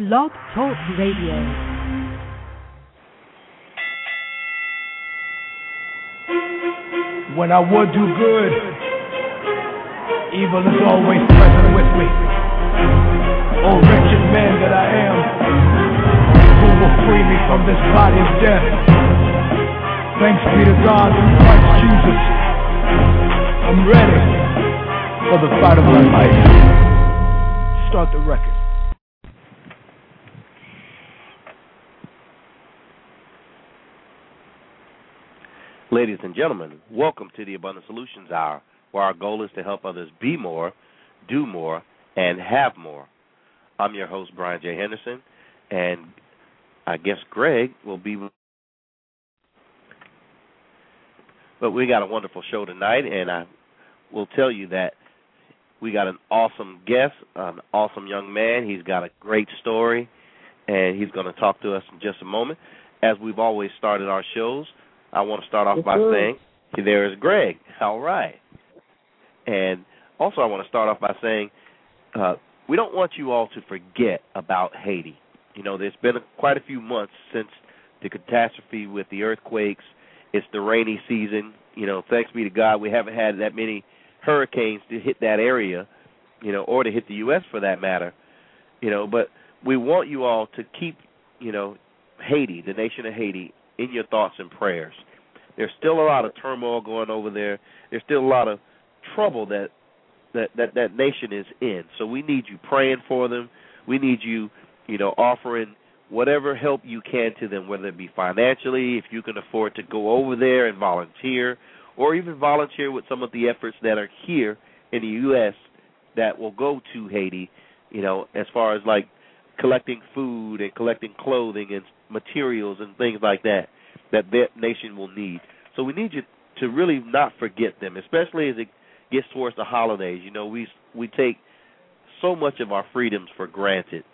Blog Talk Radio. When I would do good, evil is always present with me. Oh, wretched man that I am, who will free me from this body of death? Thanks be to God through Christ Jesus. I'm ready for the fight of my life. Start the record. Ladies and gentlemen, welcome to the Abundant Solutions Hour, where our goal is to help others be more, do more, and have more. I'm your host, Brian J. Henderson, and I guess Greg will be. But we got a wonderful show tonight, and I will tell you that we got an awesome guest, an awesome young man. He's got a great story, and he's going to talk to us in just a moment. As we've always started our shows, I want to start off by saying, there is Greg. All right. And also, I want to start off by saying, uh, we don't want you all to forget about Haiti. You know, there's been a, quite a few months since the catastrophe with the earthquakes. It's the rainy season. You know, thanks be to God, we haven't had that many hurricanes to hit that area, you know, or to hit the U.S. for that matter. You know, but we want you all to keep, you know, Haiti, the nation of Haiti, in your thoughts and prayers. There's still a lot of turmoil going over there. There's still a lot of trouble that that that that nation is in. So we need you praying for them. We need you, you know, offering whatever help you can to them, whether it be financially, if you can afford to go over there and volunteer, or even volunteer with some of the efforts that are here in the U.S. that will go to Haiti. You know, as far as like collecting food and collecting clothing and materials and things like that that that nation will need. So we need you to really not forget them, especially as it gets towards the holidays. You know, we we take so much of our freedoms for granted,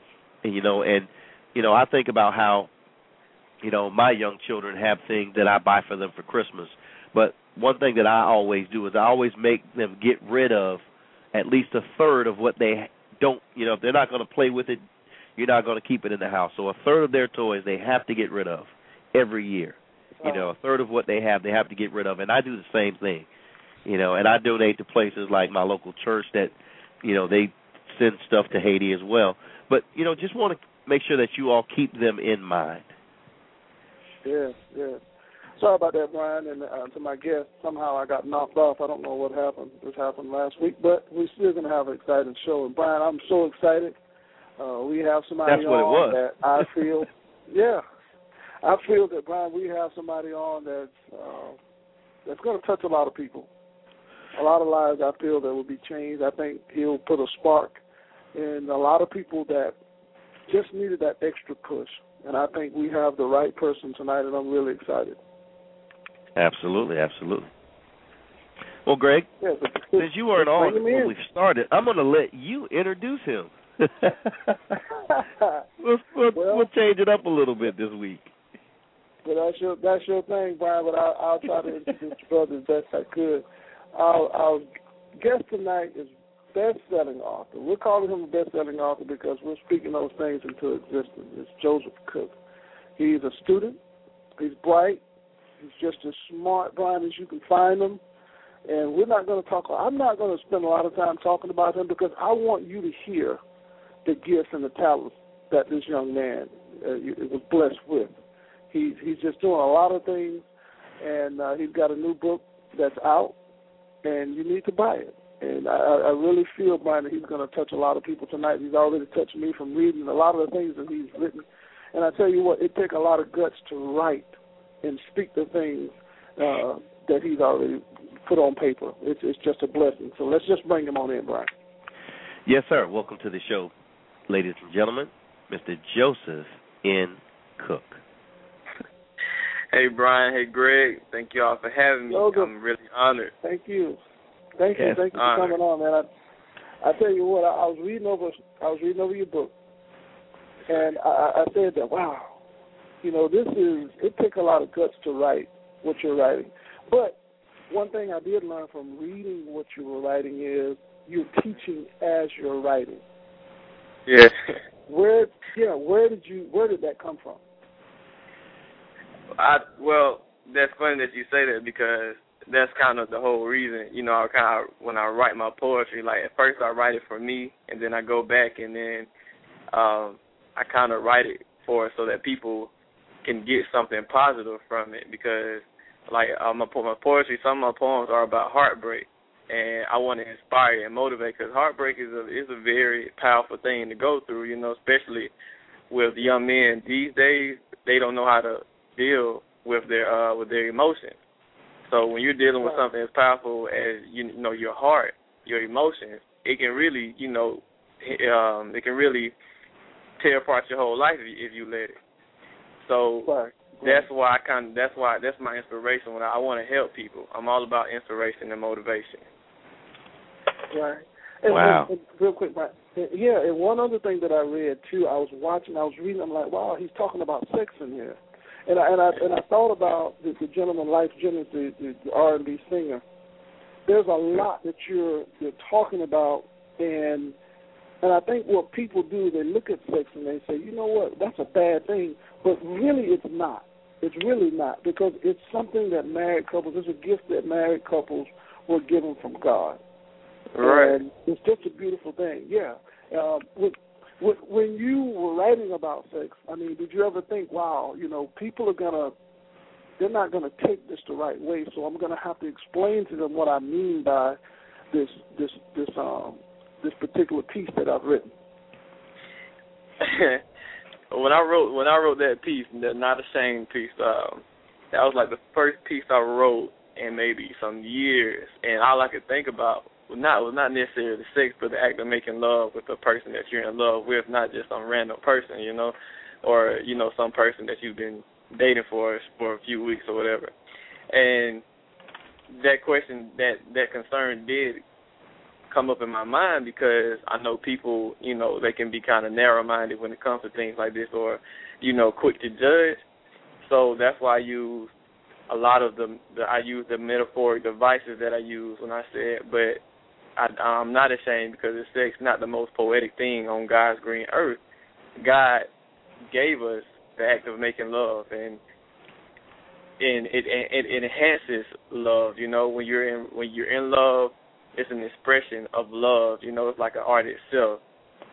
and you know, and you know, I think about how you know my young children have things that I buy for them for Christmas, but one thing that I always do is I always make them get rid of at least a third of what they don't. You know, if they're not going to play with it, you're not going to keep it in the house. So a third of their toys they have to get rid of every year. You know, a third of what they have they have to get rid of, and I do the same thing. You know, and I donate to places like my local church that, you know, they send stuff to Haiti as well. But you know, just want to make sure that you all keep them in mind. Yes, yes. Sorry about that, Brian, and uh, to my guest. Somehow I got knocked off. I don't know what happened. This happened last week, but we're still going to have an exciting show. And Brian, I'm so excited uh, we have somebody That's what it on was. that I feel, yeah, I feel that Brian, we have somebody on that's uh, that's going to touch a lot of people, a lot of lives. I feel that will be changed. I think he'll put a spark in a lot of people that just needed that extra push. And I think we have the right person tonight, and I'm really excited. Absolutely, absolutely. Well, Greg, Yeah, since you weren't on when we started, I'm going to let you introduce him. we'll, we'll, Well- we'll change it up a little bit this week. But that's your that's your thing, Brian. But I'll, I'll try to introduce your brother as best I could. Our, our guest tonight is best-selling author. We're calling him a best-selling author because we're speaking those things into existence. It's Joseph Cook. He's a student. He's bright. He's just as smart, Brian, as you can find him. And we're not going to talk. I'm not going to spend a lot of time talking about him because I want you to hear the gifts and the talents that this young man uh, was blessed with. He's he's just doing a lot of things, and uh, he's got a new book that's out, and you need to buy it. And I, I really feel, Brian, that he's going to touch a lot of people tonight. He's already touched me from reading a lot of the things that he's written. And I tell you what, it takes a lot of guts to write and speak the things uh, that he's already put on paper. It's it's just a blessing. So let's just bring him on in, Brian. Yes, sir. Welcome to the show, ladies and gentlemen, Mr. Joseph N. Cook. Hey Brian, hey Greg, thank you all for having me. Well, good. I'm really honored. Thank you. Thank you. Yes, Thank you for coming on, man. I, I tell you what, I, I was reading over I was reading over your book, and I, I I said that wow, you know, this is it takes a lot of guts to write what you're writing. But one thing I did learn from reading what you were writing is you're teaching as you're writing. Yeah. Where yeah, where did you where did that come from? I well, that's funny that you say that because that's kind of the whole reason. You know, I kind of when I write my poetry, like at first I write it for me, and then I go back and then um I kind of write it for so that people can get something positive from it because like uh, my my poetry, some of my poems are about heartbreak, and I want to inspire and motivate because heartbreak is a is a very powerful thing to go through. You know, especially with young men these days, they don't know how to deal with their uh with their emotions. So when you're dealing with something as powerful as you know your heart, your emotions, it can really you know um it can really tear apart your whole life if you, if you let it. So Right. that's why I kind of that's why that's my inspiration when I, I want to help people. I'm all about inspiration and motivation. Right. And, Wow. and, and real quick, right? Yeah, and one other thing that I read too, I was watching, I was reading, I'm like, wow, he's talking about sex in here, and I and I and I thought about the, the gentleman, Lyfe Jennings, the, the, the R&B singer. There's a lot that you're you're talking about, and and I think what people do, they look at sex and they say, you know what, that's a bad thing, but really it's not. It's really not because it's something that married couples. It's a gift that married couples were given from God. Right. And it's just a beautiful thing. Yeah. Um, when, when when you were writing about sex, I mean, did you ever think, wow, you know, people are gonna, they're not gonna take this the right way, so I'm gonna have to explain to them what I mean by this this this um this particular piece that I've written. when I wrote when I wrote that piece, the not ashamed piece, um, that was like the first piece I wrote in maybe some years, and all I could think about not was not necessarily the sex, but the act of making love with the person that you're in love with, not just some random person, you know, or you know some person that you've been dating for for a few weeks or whatever. And that question, that that concern did come up in my mind because I know people, you know, they can be kind of narrow-minded when it comes to things like this, or you know, quick to judge. So that's why I use a lot of the, the I use the metaphoric devices that I use when I said, but I, I'm not ashamed because it's sex not the most poetic thing on God's green earth. God gave us the act of making love, and and it, it it enhances love. You know, when you're in when you're in love, it's an expression of love. You know, it's like an art itself,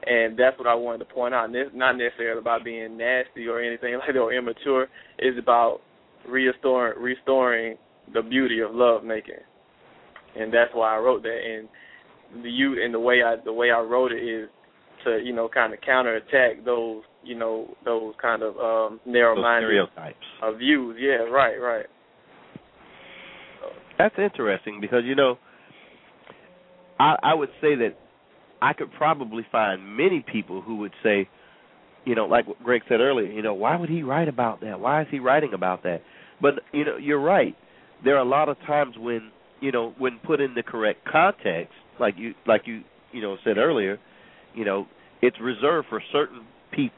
and that's what I wanted to point out. And it's not necessarily about being nasty or anything like that or immature. It's about restoring restoring the beauty of love making, and that's why I wrote that. And the you and the way I the way I wrote it is to you know kind of counterattack those you know those kind of um narrow Those minded stereotypes. uh, views. Yeah, right, right. That's interesting because you know, I I would say that I could probably find many people who would say, you know, like what Greg said earlier, you know, why would he write about that? Why is he writing about that? But you know, you're right. There are a lot of times when you know, when put in the correct context, like you like you you know said earlier, you know, it's reserved for certain people.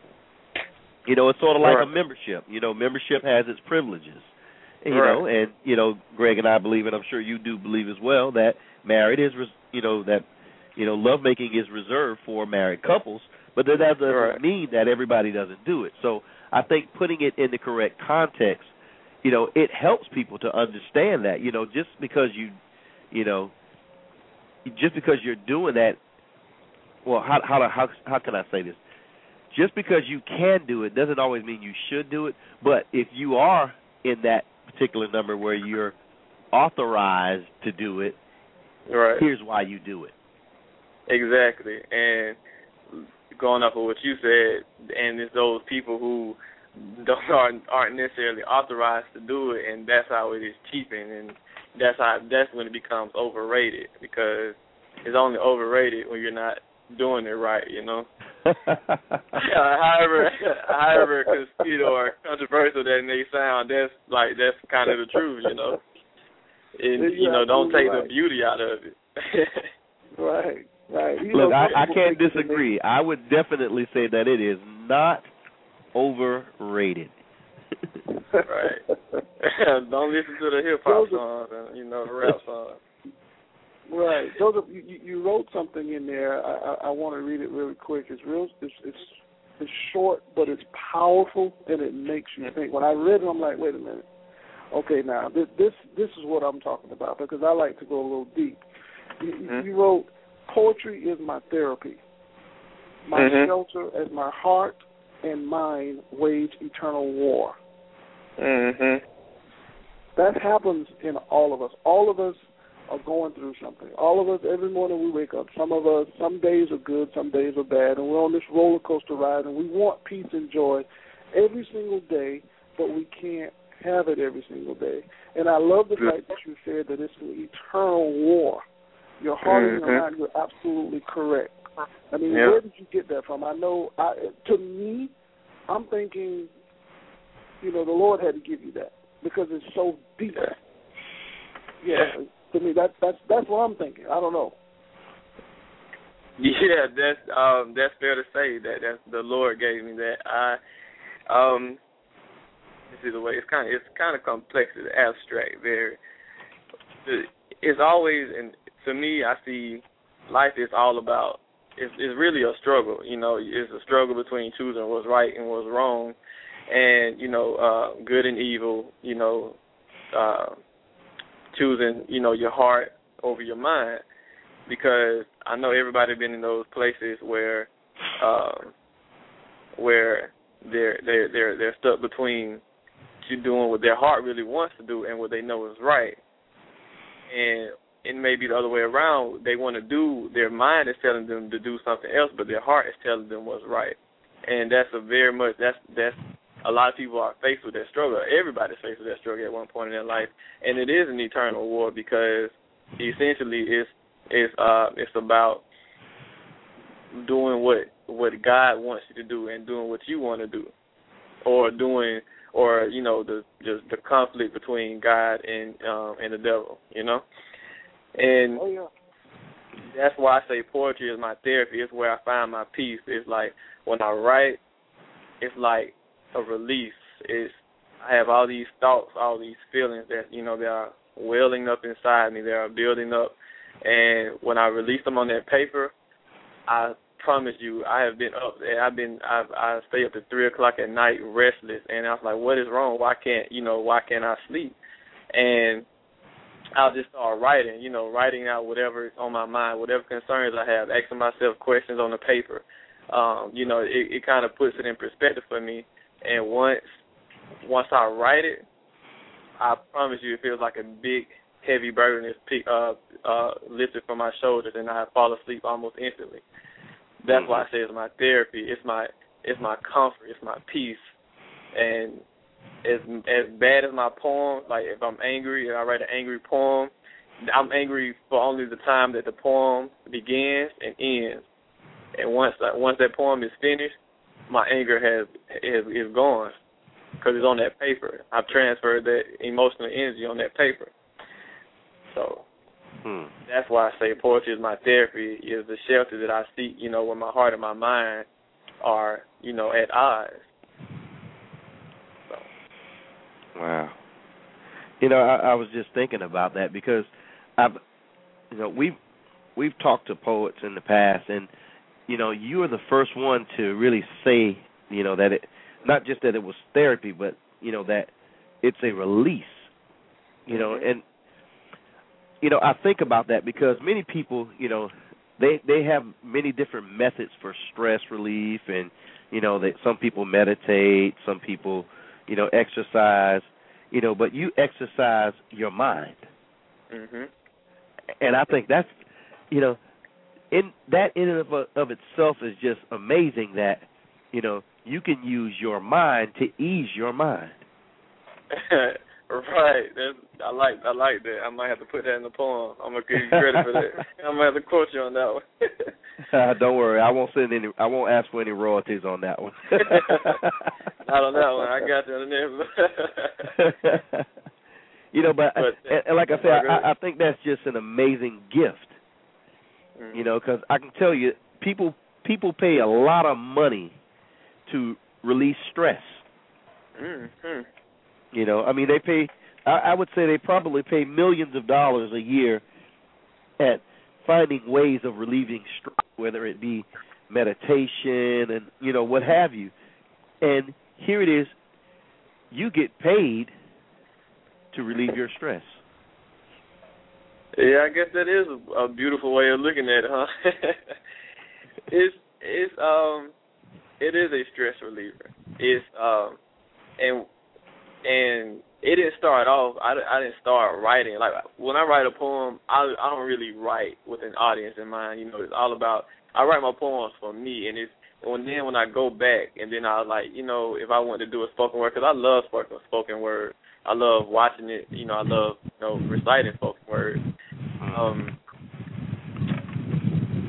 You know, it's sort of like a membership. You know, membership has its privileges. You Right. know, and you know, Greg and I believe, and I'm sure you do believe as well, that married is, res- you know, that you know, lovemaking is reserved for married couples. But that doesn't Right. mean that everybody doesn't do it. So I think putting it in the correct context, you know, it helps people to understand that. You know, just because you, you know, just because you're doing that. Well, how how how how can I say this? Just because you can do it doesn't always mean you should do it. But if you are in that particular number where you're authorized to do it, Right. here's why you do it. Exactly. And going off of what you said, and it's those people who don't aren't, aren't necessarily authorized to do it, and that's how it is cheapened, and that's how that's when it becomes overrated because it's only overrated when you're not doing it right, you know. however, however conceited or controversial that may sound, that's like that's kind of the truth, you know. And Yeah, you know, don't take absolutely the beauty out of it. Right, right. You Look, know, I, I can't think that they- disagree. I would definitely say that it is not overrated. Right. Don't listen to the hip hop songs and you know the rap songs. Right. Those are, you, you- wrote something in there. I, I, I want to read it really quick. It's real. It's, it's it's short, but it's powerful, and it makes you think. When I read it, I'm like, wait a minute. Okay, now this this, this is what I'm talking about because I like to go a little deep. You, Mhm. you wrote, "Poetry is my therapy, my Mhm. shelter as my heart and mind wage eternal war." Mhm. That happens in all of us. All of us are going through something. All of us, every morning we wake up. Some of us, some days are good, some days are bad, and we're on this roller coaster ride, and we want peace and joy every single day, but we can't have it every single day. And I love the fact that you said that it's an eternal war. Your heart and your Mhm. mind, you're absolutely correct. I mean, Yeah. where did you get that from? I know, I, to me, I'm thinking, you know, the Lord had to give you that because it's so deep. Yeah, to me, that that's that's what I'm thinking. I don't know. Yeah, that's um that's fair to say that that's the Lord gave me that. I um this is the way it's kind of it's kind of complex, it's abstract, very. It's always and to me, I see life is all about. It's it's really a struggle, you know. It's a struggle between choosing what's right and what's wrong, and you know, uh good and evil. You know, uh choosing you know your heart over your mind because I know everybody been in those places where um where they're they're they're they're stuck between you doing what their heart really wants to do and what they know is right. And it may be the other way around. They want to do their mind is telling them to do something else, but their heart is telling them what's right. And that's a very much that's that's a lot of people are faced with that struggle. Everybody's faced with that struggle at one point in their life, and it is an eternal war because essentially it's it's uh it's about doing what what God wants you to do and doing what you want to do, or doing or you know the just the conflict between God and um and the devil, you know, and Oh yeah. that's why I say poetry is my therapy. It's where I find my peace. It's like when I write, it's like a release. It's I have all these thoughts, all these feelings that you know they are welling up inside me. They are building up, and when I release them on that paper, I promise you, I have been up. I've been I've I stay up to three o'clock at night restless, and I was like, what is wrong? Why can't you know why can't I sleep? And I'll just start writing, you know, writing out whatever is on my mind, whatever concerns I have, asking myself questions on the paper. Um, you know, it, it kind of puts it in perspective for me. And once once I write it, I promise you, it feels like a big, heavy burden is pick, uh, uh, lifted from my shoulders, and I fall asleep almost instantly. That's why I say it's my therapy. It's my it's my comfort. It's my peace. And as as bad as my poem, like if I'm angry and I write an angry poem, I'm angry for only the time that the poem begins and ends. And once that once that poem is finished, my anger has is is gone because it's on that paper. I've transferred that emotional energy on that paper. So Hmm. that's why I say poetry is my therapy. Is the shelter that I seek. You know, when my heart and my mind are you know at odds. So Wow. You know, I, I was just thinking about that because I've, you know, we've we've talked to poets in the past, and you know, you are the first one to really say, you know, that it not just that it was therapy, but you know that it's a release. You know, and you know, I think about that because many people, you know, they they have many different methods for stress relief, and you know, that some people meditate, some people, you know, exercise, you know, but you exercise your mind, mhm. and I think that's, you know, in that in and of, of itself is just amazing that, you know, you can use your mind to ease your mind. right. That's, I like I like that. I might have to put that in the poem. I'm gonna give you credit for that. I'm gonna have to quote you on that one. Uh, don't worry, I won't send any. I won't ask for any royalties on that one. Not on that one. I got you on the name. you know, but, But- and, and like I said, I, I think that's just an amazing gift. Mhm. You know, because I can tell you, people people pay a lot of money to release stress. Mhm. You know, I mean, they pay. I, I would say they probably pay millions of dollars a year at finding ways of relieving stress, whether it be meditation and you know what have you. And here it is, you get paid to relieve your stress. Yeah, I guess that is a, beautiful way of looking at it, huh? it's it's um it is a stress reliever. It's um and and it didn't start off. I, I didn't start writing like when I write a poem. I I don't really write with an audience in mind. You know, it's all about. I write my poems for me, and it's and then when I go back and then I like you know if I want to do a spoken word because I love spoken spoken word. I love watching it. You know, I love you know reciting spoken word. Um,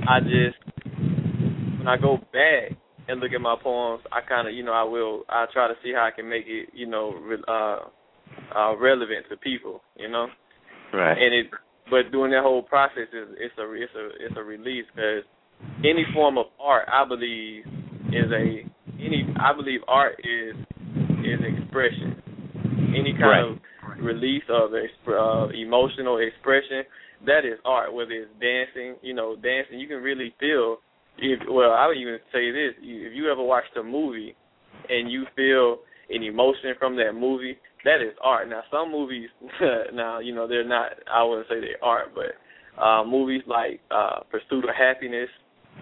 I just when I go back and look at my poems, I kind of, you know, I will, I try to see how I can make it, you know, re- uh, uh, relevant to people, you know. Right. And it, but doing that whole process is it's a it's a it's a release because any form of art, I believe, is a any I believe art is is expression. Any kind right. of release of exp- uh, emotional expression, that is art. Whether it's dancing, you know, dancing, you can really feel if well, I would even say this: if you ever watched a movie and you feel an emotion from that movie, that is art. Now, some movies, now you know they're not. I wouldn't say they're art, but uh, movies like uh, Pursuit of Happiness.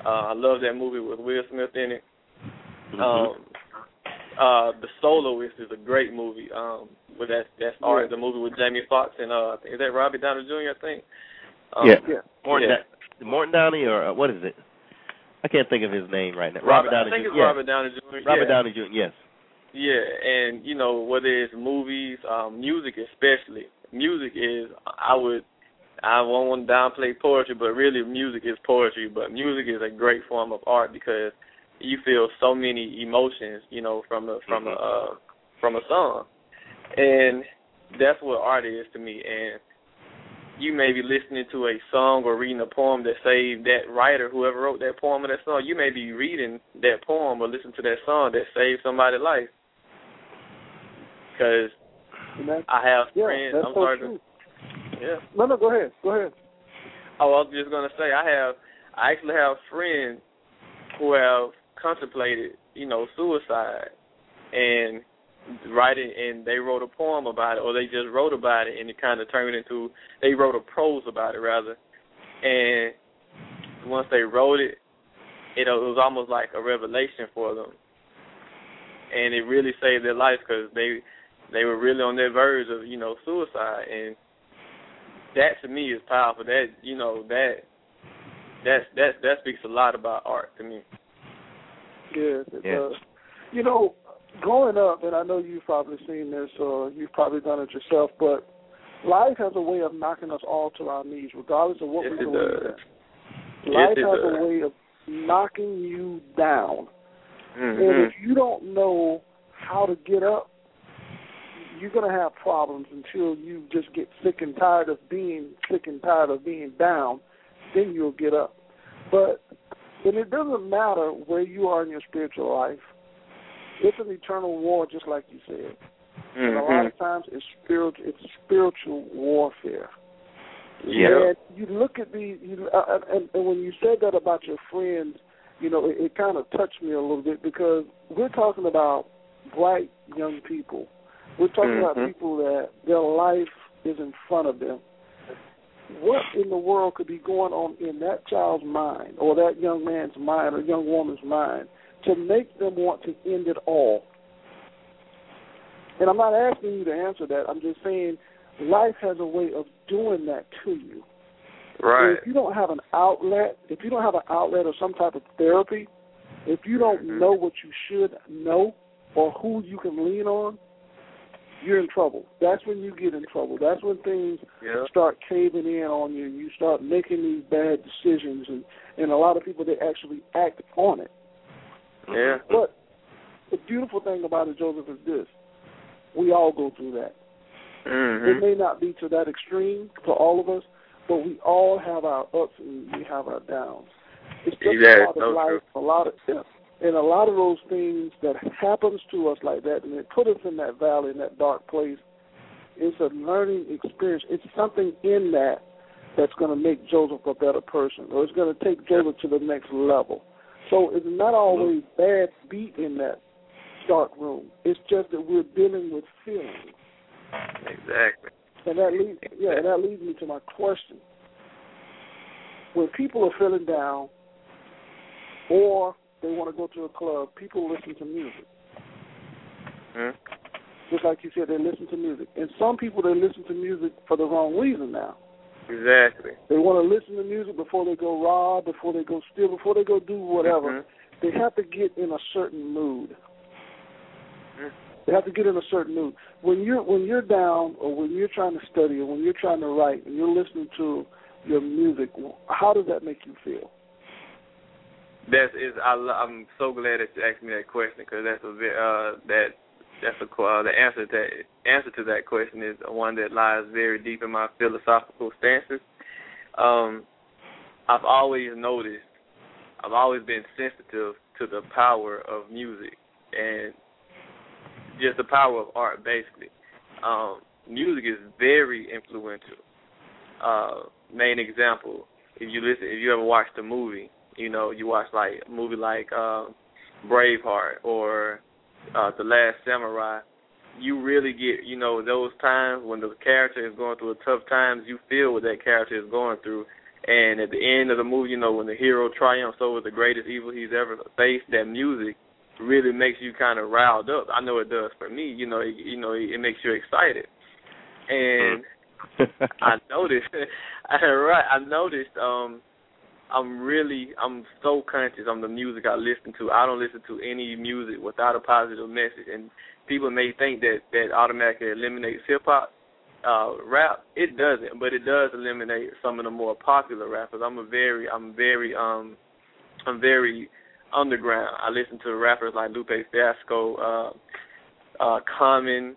Uh, I love that movie with Will Smith in it. Mm-hmm. Um, uh, The Soloist is a great movie. Um, but that's that's art. The movie with Jamie Foxx and uh, is that Robbie Downey Jr. I think. Um, yeah. Yeah. Morton, yeah. Da- Morton Downey or uh, what is it? I can't think of his name right now. Robert, Downey I think Jr. it's yeah. Robert Downey Jr. Robert yeah. Downey Jr. Yes. Yeah, and you know whether it's movies, um, music especially. Music is I would I won't want to downplay poetry, but really music is poetry. But music is a great form of art because you feel so many emotions, you know, from a from a uh, from a song, and that's what art is to me. And you may be listening to a song or reading a poem that saved that writer, whoever wrote that poem or that song. You may be reading that poem or listening to that song that saved somebody's life. Because I have yeah, friends. I'm so sorry. true. Yeah. No, no, go ahead. Go ahead. Oh, I was just gonna say I have. I actually have friends who have contemplated, you know, suicide, and writing, and they wrote a poem about it, or they just wrote about it, and it kind of turned into. They wrote a prose about it rather, and once they wrote it, it, it was almost like a revelation for them, and it really saved their life because they they were really on their verge of you know suicide, and that to me is powerful. That you know that that's that that speaks a lot about art to me. Yes, it Yeah. does. You know, growing up, and I know you've probably seen this, or you've probably done it yourself, but life has a way of knocking us all to our knees, regardless of what Yes, we it believe does. in. Yes, Life has does. a way of knocking you down, and Mhm. if you don't know how to get up, you're going to have problems until you just get sick and tired of being sick and tired of being down. Then you'll get up. But and it doesn't matter where you are in your spiritual life. It's an eternal war, just like you said. And a lot Mhm. of times, it's spiritual. It's spiritual warfare. Yeah. And you look at these, you, uh, and, and when you said that about your friends, you know, it, it kind of touched me a little bit because we're talking about bright young people. We're talking about Mhm. people that their life is in front of them. What in the world could be going on in that child's mind, or that young man's mind, or young woman's mind, to make them want to end it all? And I'm not asking you to answer that. I'm just saying life has a way of doing that to you. Right. If you don't have an outlet, if you don't have an outlet or some type of therapy, if you don't Mhm. know what you should know or who you can lean on, you're in trouble. That's when you get in trouble. That's when things Yeah. start caving in on you. And you start making these bad decisions, and and a lot of people they actually act on it. Yeah. But the beautiful thing about it, Joseph, is this: we all go through that. It Mhm. may not be to that extreme for all of us, but we all have our ups and we have our downs. It's just Yeah, a part so of life. A lot of yeah. and a lot of those things that happens to us like that, and it put us in that valley, in that dark place. It's a learning experience. It's something in that that's going to make Joseph a better person, or it's going to take Joseph to the next level. So it's not always bad beat in that dark room. It's just that we're dealing with feelings. Exactly. And that leads yeah, and that leads me to my question. When people are feeling down or they want to go to a club, people listen to music. Hmm? Just like you said, they listen to music. And some people they listen to music for the wrong reason now. Exactly. They want to listen to music before they go rob, before they go steal, before they go do whatever. Mhm. They have to get in a certain mood. Mhm. They have to get in a certain mood. When you're when you're down, or when you're trying to study, or when you're trying to write, and you're listening to your music, how does that make you feel? That's is I lo- I'm so glad that you asked me that question because that's a ve- uh that that's a uh, the answer that answer to that question is one that lies very deep in my philosophical stances. Um, I've always noticed, I've always been sensitive to the power of music and just the power of art, basically. Um, music is very influential. Uh, main example, if you listen, if you ever watched a movie, you know, you watch like a movie like uh, Braveheart or uh, The Last Samurai, you really get, you know, those times when the character is going through a tough times, you feel what that character is going through. And at the end of the movie, you know, when the hero triumphs over the greatest evil he's ever faced, that music really makes you kind of riled up. I know it does for me. You know, it, you know, it, it makes you excited. And I noticed, right? I noticed. Um, I'm really, I'm so conscious on the music I listen to. I don't listen to any music without a positive message. And people may think that that automatically eliminates hip hop, uh, rap. It doesn't, but it does eliminate some of the more popular rappers. I'm a very, I'm very, um, I'm very underground. I listen to rappers like Lupe Fiasco, uh, uh, Common,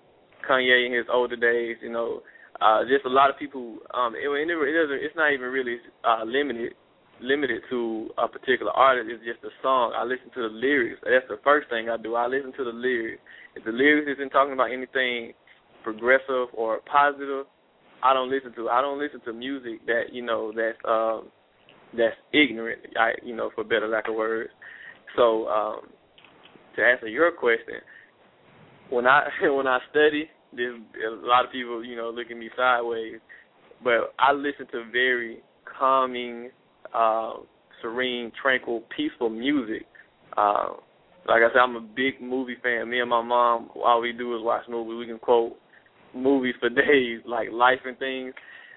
Kanye in his older days. You know, uh, just a lot of people. Um, it, it, it doesn't. It's not even really uh, limited limited to a particular artist. It's just a song. I listen to the lyrics. That's the first thing I do. I listen to the lyrics. If the lyrics isn't talking about anything progressive or positive, I don't listen to. I don't listen to music that you know that's um, that's ignorant. I you know for better lack of words. So um, to answer your question, when I when I study, there's a lot of people you know look at me sideways, but I listen to very calming, uh, serene, tranquil, peaceful music. Uh, like I said, I'm a big movie fan. Me and my mom, all we do is watch movies. We can quote movies for days, like Life and things.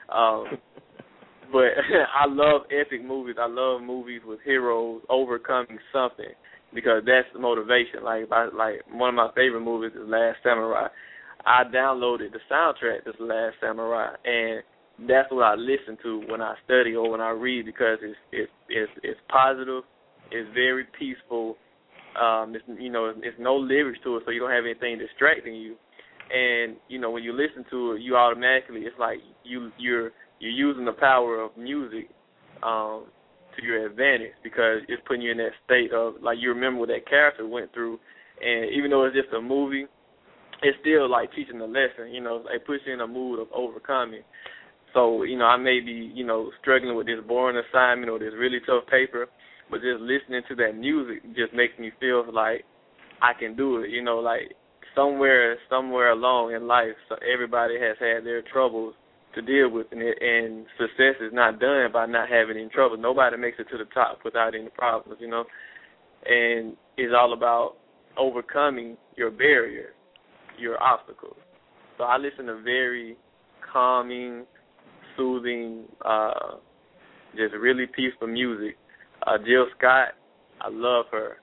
Um, but I love epic movies. I love movies with heroes overcoming something because that's the motivation. Like, I, like one of my favorite movies is Last Samurai. I downloaded the soundtrack to Last Samurai, and that's what I listen to when I study or when I read because it's it's it's, it's positive, it's very peaceful. Um, it's you know it's, no lyrics to it, so you don't have anything distracting you. And you know when you listen to it, you automatically it's like you you're you're using the power of music um, to your advantage because it's putting you in that state of like you remember what that character went through, and even though it's just a movie, it's still like teaching a lesson. You know, it puts you in a mood of overcoming. So, you know, I may be, you know, struggling with this boring assignment or this really tough paper, but just listening to that music just makes me feel like I can do it. You know, like somewhere, somewhere along in life, so everybody has had their troubles to deal with, and, and success is not done by not having any trouble. Nobody makes it to the top without any problems. You know, and it's all about overcoming your barriers, your obstacles. So I listen to very calming soothing, uh, just really peaceful music. Uh, Jill Scott, I love her.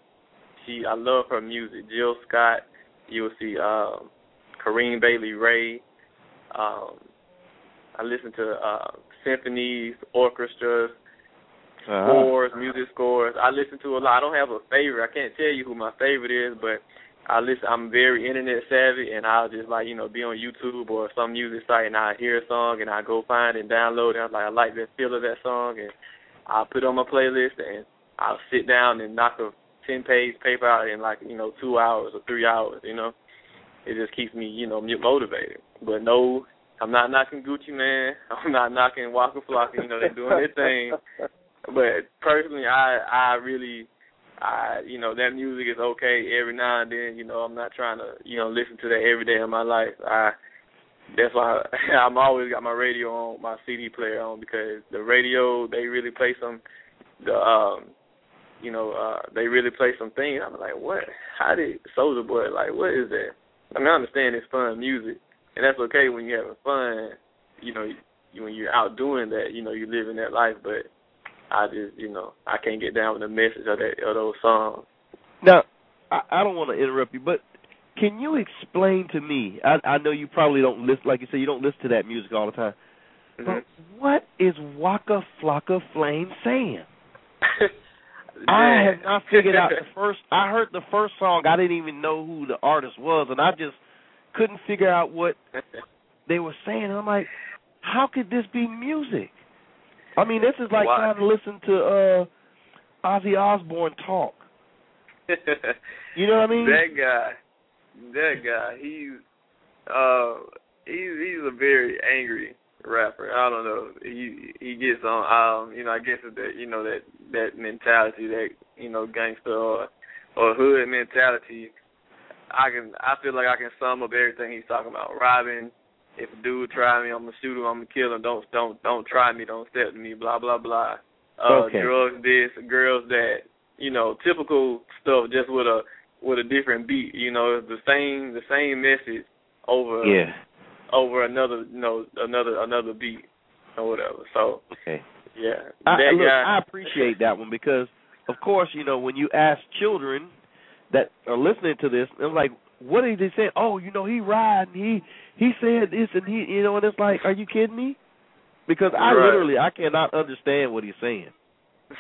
She, I love her music. Jill Scott, you'll see um, Corinne Bailey Rae. Um, I listen to uh, symphonies, orchestras, Uh-huh. scores, music scores. I listen to a lot. I don't have a favorite. I can't tell you who my favorite is, but I listen. I'm very internet savvy, and I'll just like you know be on YouTube or some music site, and I hear a song, and I go find and download it. I'm like, I like the feel of that song, and I'll put it on my playlist, and I'll sit down and knock a ten page paper out in like you know two hours or three hours. You know, it just keeps me you know motivated. But no, I'm not knocking Gucci Mane. I'm not knocking Waka Flocka. You know, they're doing their thing. But personally, I I really I you know that music is okay every now and then. You know I'm not trying to you know listen to that every day of my life. I that's why I, I'm always got my radio on, my CD player on because the radio they really play some the um you know uh they really play some things. I'm like what? How did Soulja Boy like what is that? I mean I understand it's fun music and that's okay when you're having fun. You know you, when you're out doing that. You know you're living that life, but I just, you know, I can't get down with the message of that of those songs. Now, I, I don't want to interrupt you, but can you explain to me? I, I know you probably don't listen, like you said, you don't listen to that music all the time. Mm-hmm. But what is Waka Flocka Flame saying? I have not figured out the first. I heard the first song. I didn't even know who the artist was, and I just couldn't figure out what they were saying. I'm like, how could this be music? I mean, this is like Why? trying to listen to uh Ozzy Osbourne talk. You know what I mean? that guy, that guy, he's uh, he's he's a very angry rapper. I don't know. He he gets on. Um, you know, I guess it's that you know that that mentality, that you know, gangster or or hood mentality. I can I feel like I can sum up everything he's talking about. Robbing. If a dude try me, I'm gonna shoot him. I'm gonna kill him. Don't don't don't try me. Don't step to me. Blah blah blah. Uh, Okay. Drugs this, girls that. You know, typical stuff, just with a with a different beat. You know, it's the same the same message over Yeah. over another you know another another beat or whatever. So Okay. yeah, I, look, guy. I appreciate that one because, of course, you know when you ask children that are listening to this, they're like, "What did they say?" Oh, you know, he ride he he said this and he, you know, and it's like, are you kidding me? Because I Right. literally I cannot understand what he's saying.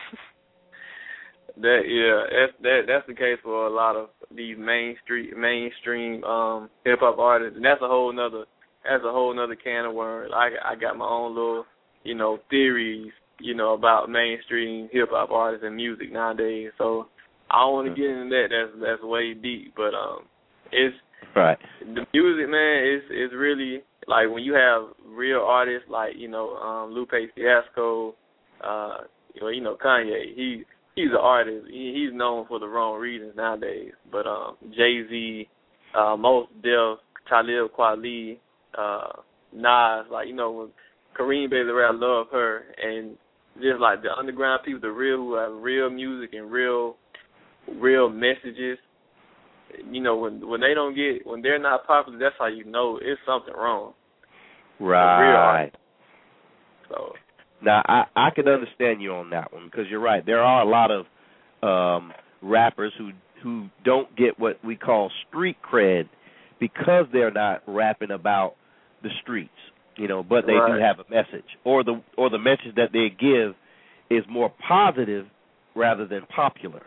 That yeah, that's that that's the case for a lot of these mainstream mainstream um hip hop artists, and that's a whole nother that's a whole nother can of worms. I I got my own little you know theories you know about mainstream hip hop artists and music nowadays. So I don't want to get into that. That's that's way deep, but um, it's Right. the music, man, is is really like when you have real artists like you know um Lupe Fiasco, uh, you know, you know Kanye. He he's an artist. He, he's known for the wrong reasons nowadays. But um Jay Z, uh, Mos Def, Talib Kweli, uh, Nas, like you know when Corinne Bailey, I love her, and just like the underground people, the real who have real music and real real messages you know when when they don't get when they're not popular that's how you know it's something wrong Right. so Now I I can understand you on that one because you're right. There are a lot of um rappers who who don't get what we call street cred because they're not rapping about the streets, you know, but they do have a message or the or the message that they give is more positive rather than popular.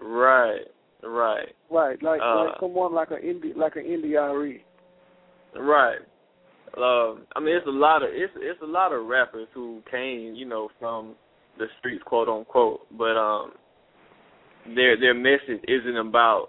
right right Right, like Uh, like someone like an Indi like an NDRE. right um i mean it's a lot of it's it's a lot of rappers who came you know from the streets quote unquote but um their their message isn't about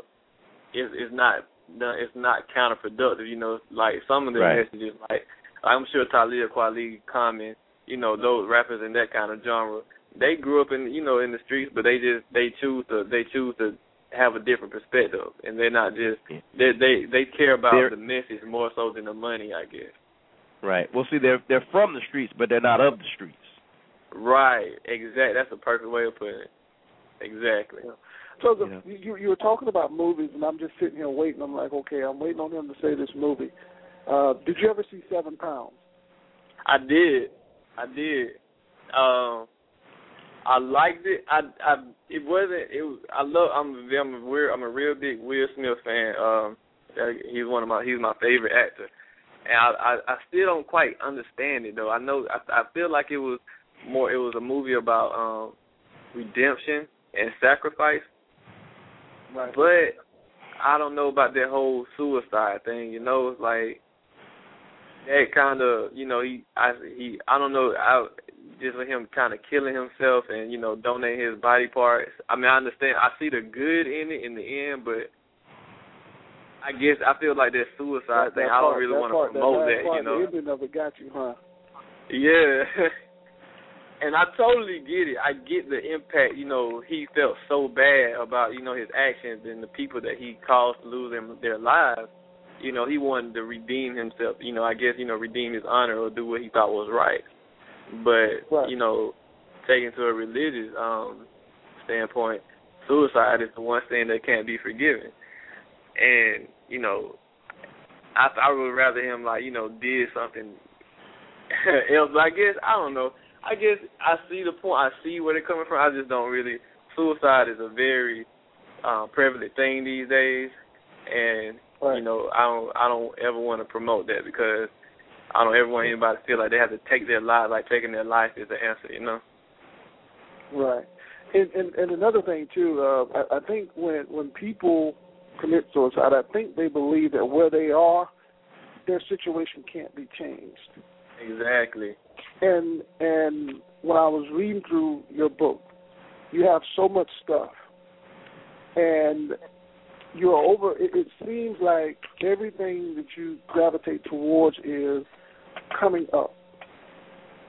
it's it's not it's not counterproductive you know like some of the Right. messages like i'm sure Talib Kweli Common you know those rappers in that kind of genre they grew up in you know in the streets but they just they choose to they choose to have a different perspective and they're not just they they they care about They're- the message more so than the money i guess Right. Well, see, they're they're from the streets, but they're not of the streets. right Exactly. that's a perfect way of putting it exactly So the, Yeah. you you were talking about movies, and I'm just sitting here waiting. I'm like, okay, I'm waiting on him to say this movie. Uh, did you ever see Seven Pounds? I did. I did. Um I liked it. I I it wasn't it was I love I'm I'm a weird I'm a real big Will Smith fan. Um uh, he's one of my he's my favorite actor. And I I, I still don't quite understand it though. I know I I feel like it was more it was a movie about um redemption and sacrifice. Right. But I don't know about that whole suicide thing. You know, it's like that kind of you know he I he I don't know I just with him kind of killing himself and you know donating his body parts. I mean I understand I see the good in it in the end, but I guess I feel like that suicide That- thing. that I don't part- really want to promote that, that. part, you know. The ending of it got you, huh? Yeah. and I totally get it. I get the impact. You know, he felt so bad about you know his actions and the people that he caused to lose their lives. You know, he wanted to redeem himself. You know, I guess you know redeem his honor or do what he thought was right. But right. you know, taken to a religious um standpoint, suicide is the one thing that can't be forgiven. And you know, I I would rather him like you know did something else. But I guess I don't know. I guess I see the point. I see where they're coming from. I just don't really. Suicide is a very um, prevalent thing these days, and right. you know I don't I don't ever want to promote that because I don't ever want anybody to feel like they have to take their life, like taking their life is the answer. You know. Right. And and, and another thing too, uh, I, I think when when people commit suicide, I think they believe that where they are, their situation can't be changed. Exactly. And and when I was reading through your book, you have so much stuff, and you're over. It, it seems like everything that you gravitate towards is coming up.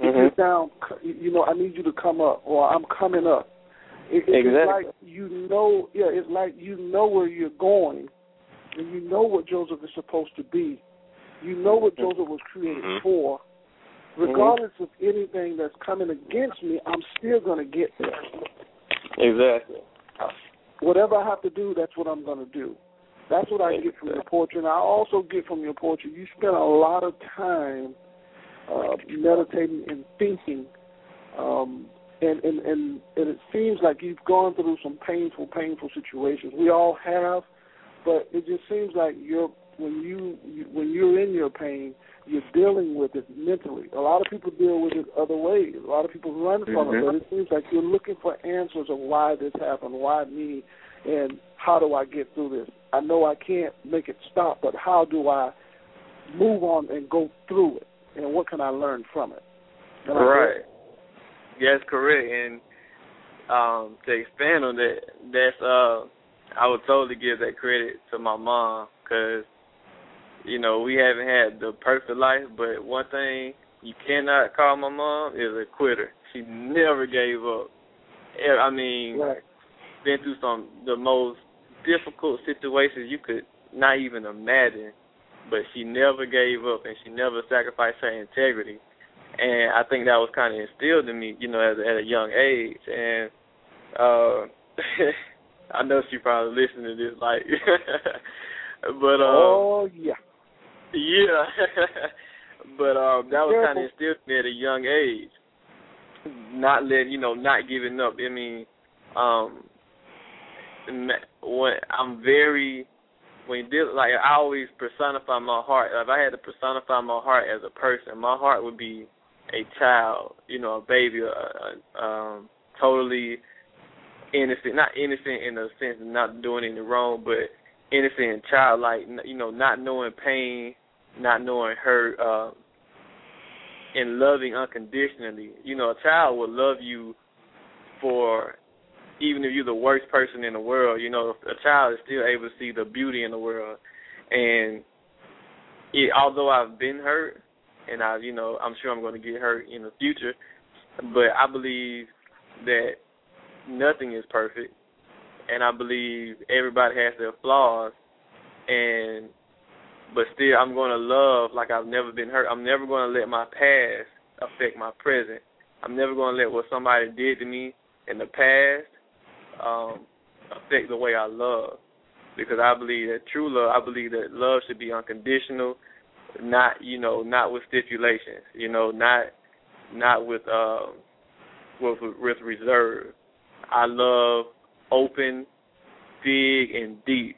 Mhm. It's down. You know, I need you to come up, or I'm coming up. It, it's Exactly. like you know. Yeah, it's like you know where you're going, and you know what Joseph is supposed to be. You know what Joseph was created Mhm. for. Regardless of anything that's coming against me, I'm still going to get there. Exactly. Whatever I have to do, that's what I'm going to do. That's what I get from your portrait. And I also get from your portrait, you spend a lot of time uh, meditating and thinking. Um, and, and, and, and it seems like you've gone through some painful, painful situations. We all have, but it just seems like you're when you, when you're in your pain, you're dealing with it mentally. A lot of people deal with it other ways. A lot of people run from it, Mhm. but it seems like you're looking for answers of why this happened, why me, and how do I get through this. I know I can't make it stop, but how do I move on and go through it, and what can I learn from it? And Right. Yes, correct. And um, to expand on that, that's uh, I would totally give that credit to my mom because you know we haven't had the perfect life, but one thing you cannot call my mom is a quitter. She never gave up. I mean, Right. been through some the most difficult situations you could not even imagine, but she never gave up and she never sacrificed her integrity. And I think that was kind of instilled in me, you know, at, at a young age. And uh I know she probably listening to this, like, but uh, oh yeah. Yeah, but um, that was kind of instilled in me at a young age. Not letting, you know, not giving up. I mean, um, when I'm very when you deal like I always personify my heart. If I had to personify my heart as a person, my heart would be a child, you know, a baby, a, a, um, totally innocent. Not innocent in the sense of not doing anything wrong, but innocent and childlike. You know, not knowing pain, not knowing hurt, uh, and loving unconditionally. You know, a child will love you for even if you're the worst person in the world, you know, a child is still able to see the beauty in the world. And it, although I've been hurt, and I, you know, I'm sure I'm going to get hurt in the future, but I believe that nothing is perfect, and I believe everybody has their flaws, and but still I'm going to love like I've never been hurt. I'm never going to let my past affect my present. I'm never going to let what somebody did to me in the past um, affect the way I love. Because I believe that true love, I believe that love should be unconditional, not you know, not with stipulations, you know, not not with um with with reserve. I love open, big and deep.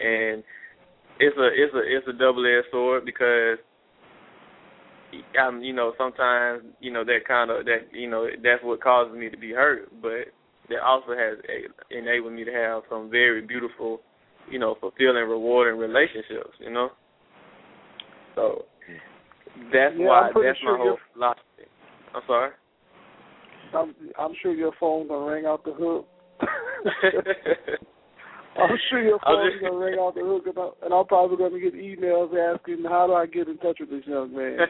And it's a it's a it's a double edged sword because um, you know, sometimes, you know, that kind of that you know, that's what causes me to be hurt, but that also has a, enabled me to have some very beautiful, you know, fulfilling, rewarding relationships. You know, so that's Yeah, why that's sure my whole philosophy. I'm sorry. I'm, I'm sure your phone's gonna ring out the hook. I'm sure your I'll phone's gonna ring out the hook, about, and I'm probably gonna get emails asking how do I get in touch with this young man.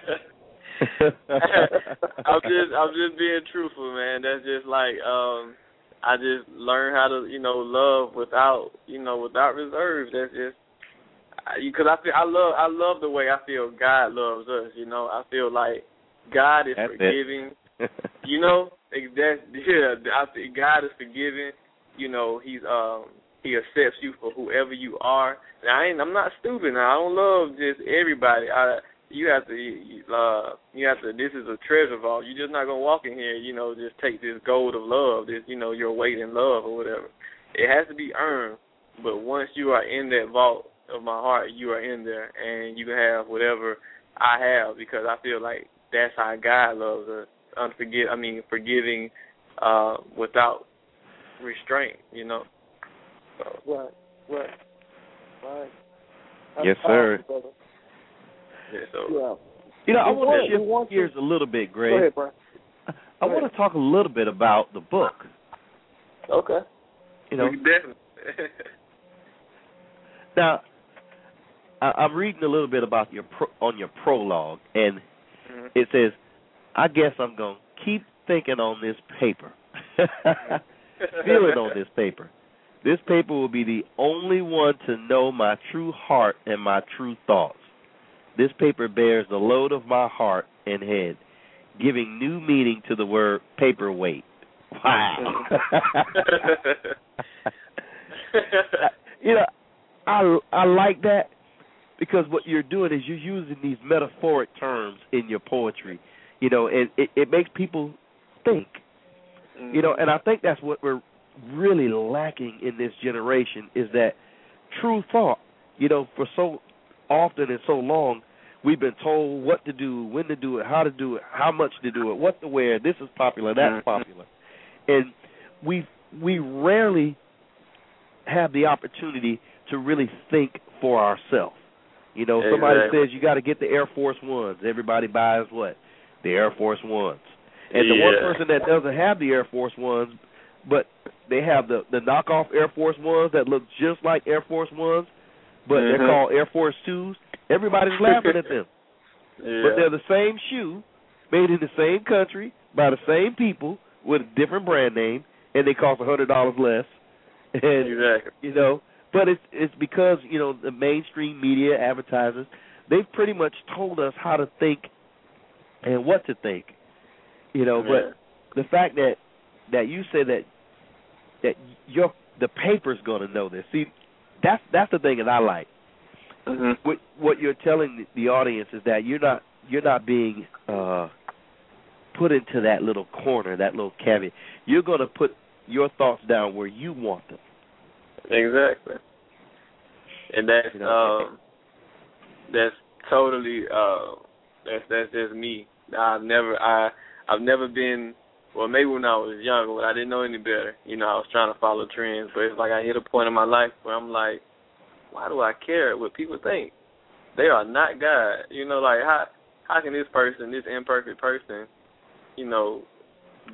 I'm just I'm just being truthful, man. That's just like um I just learned how to you know love without you know without reserve. That's just because I feel I love I love the way I feel God loves us. You know I feel like God is That's forgiving. you know that yeah I think God is forgiving. You know He's um He accepts you for whoever you are. And I ain't I'm not stupid. Now. I don't love just everybody. I you have to uh you have to this is a treasure vault. You're just not gonna walk in here, you know, just take this gold of love, this you know, your weight in love or whatever. It has to be earned. But once you are in that vault of my heart, you are in there and you can have whatever I have because I feel like that's how God loves us. Unforgive I mean forgiving uh without restraint, you know. So. Right, right, right. That's yes, sir. Brother. Yeah, so yeah. You know, I want want- to shift want to- gears a little bit, Greg. Go ahead, Brian. I want to talk a little bit about the book. Okay. You know, now I, I'm reading a little bit about your pro, on your prologue, and Mhm. it says, "I guess I'm gonna keep thinking on this paper, feeling on this paper. This paper will be the only one to know my true heart and my true thoughts. This paper bears the load of my heart and head, giving new meaning to the word paperweight. Wow. you know, I I like that because what you're doing is you're using these metaphoric terms in your poetry, you know, and it, it makes people think, you know, and I mm-hmm. think that's what we're really lacking in this generation is that true thought. You know, for so often and so long, we've been told what to do, when to do it, how to do it, how much to do it, what to wear. This is popular, that's popular, and we we rarely have the opportunity to really think for ourselves. You know, somebody says you got to get the Air Force Ones. Everybody buys what? The Air Force Ones. And the one person that doesn't have the Air Force Ones, but they have the the knockoff Air Force Ones that look just like Air Force Ones, but they're Mhm. called Air Force Twos. Everybody's laughing at them, yeah. but they're the same shoe, made in the same country by the same people with a different brand name, and they cost a hundred dollars less. And exactly. you know but it's it's because you know the mainstream media advertisers they've pretty much told us how to think and what to think you know Yeah. but the fact that that you say that that your the paper's going to know this. See that's that's the thing that I like. Hmm what what you're telling the, the audience is that you're not you're not being uh put into that little corner that little caveat. You're going to put your thoughts down where you want them. Exactly. And that's You know, um that's totally uh that's that's just me. I've never I I've never been well maybe when I was younger when I didn't know any better, you know, I was trying to follow trends, but it's like I hit a point in my life where I'm like, why do I care what people think? They are not God. You know, like how how can this person, this imperfect person, you know,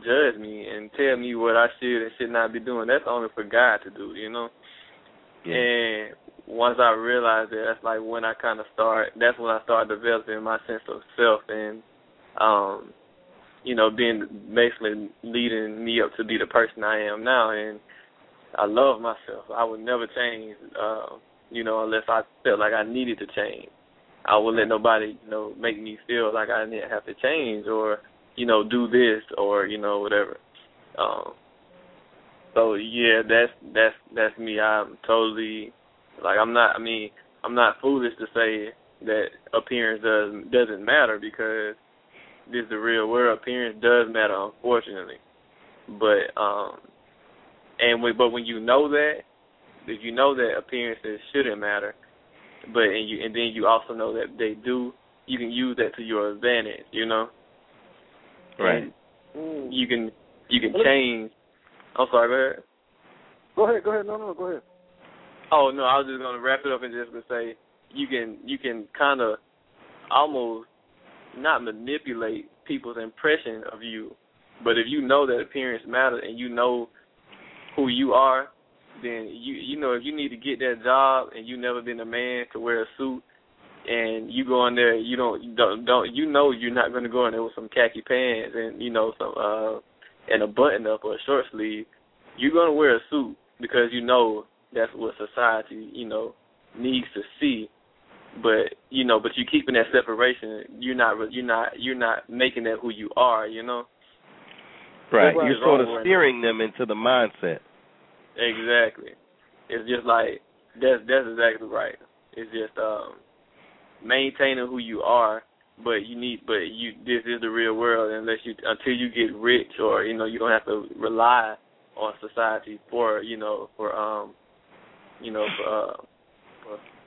judge me and tell me what I should and should not be doing? That's only for God to do, you know? And once I realized that, that's like when I kind of start. That's when I start developing my sense of self and, um, you know, being basically leading me up to be the person I am now. And I love myself. I would never change, uh, you know, unless I felt like I needed to change. I wouldn't let nobody, you know, make me feel like I didn't have to change or, you know, do this or you know whatever. Um, so yeah, that's that's that's me. I'm totally like I'm not. I mean, I'm not foolish to say that appearance does doesn't matter because this is the real world. Appearance does matter, unfortunately. But um, and when, but when you know that, if you know that appearances shouldn't matter, but and you and then you also know that they do, you can use that to your advantage. You know. Right. And you can you can change. I'm sorry. Go ahead. Go ahead, go ahead. No, no, go ahead. Oh no, I was just gonna wrap it up and just gonna say you can you can kind of almost not manipulate people's impression of you, but if you know that appearance matters and you know who you are, then you you know if you need to get that job and you've never been a man to wear a suit, and you go in there, you don't you don't, don't you know you're not going to go in there with some khaki pants and you know some uh and a button up or a short sleeve. You're going to wear a suit because you know that's what society you know needs to see. But you know, but you're keeping that separation. You're not you're not you're not making that who you are. You know. Right. You're sort of steering them into the mindset. Exactly. It's just like that's that's exactly right. It's just um maintaining who you are, but you need but you this is the real world unless you until you get rich or you know you don't have to rely on society for you know for um you know for, uh,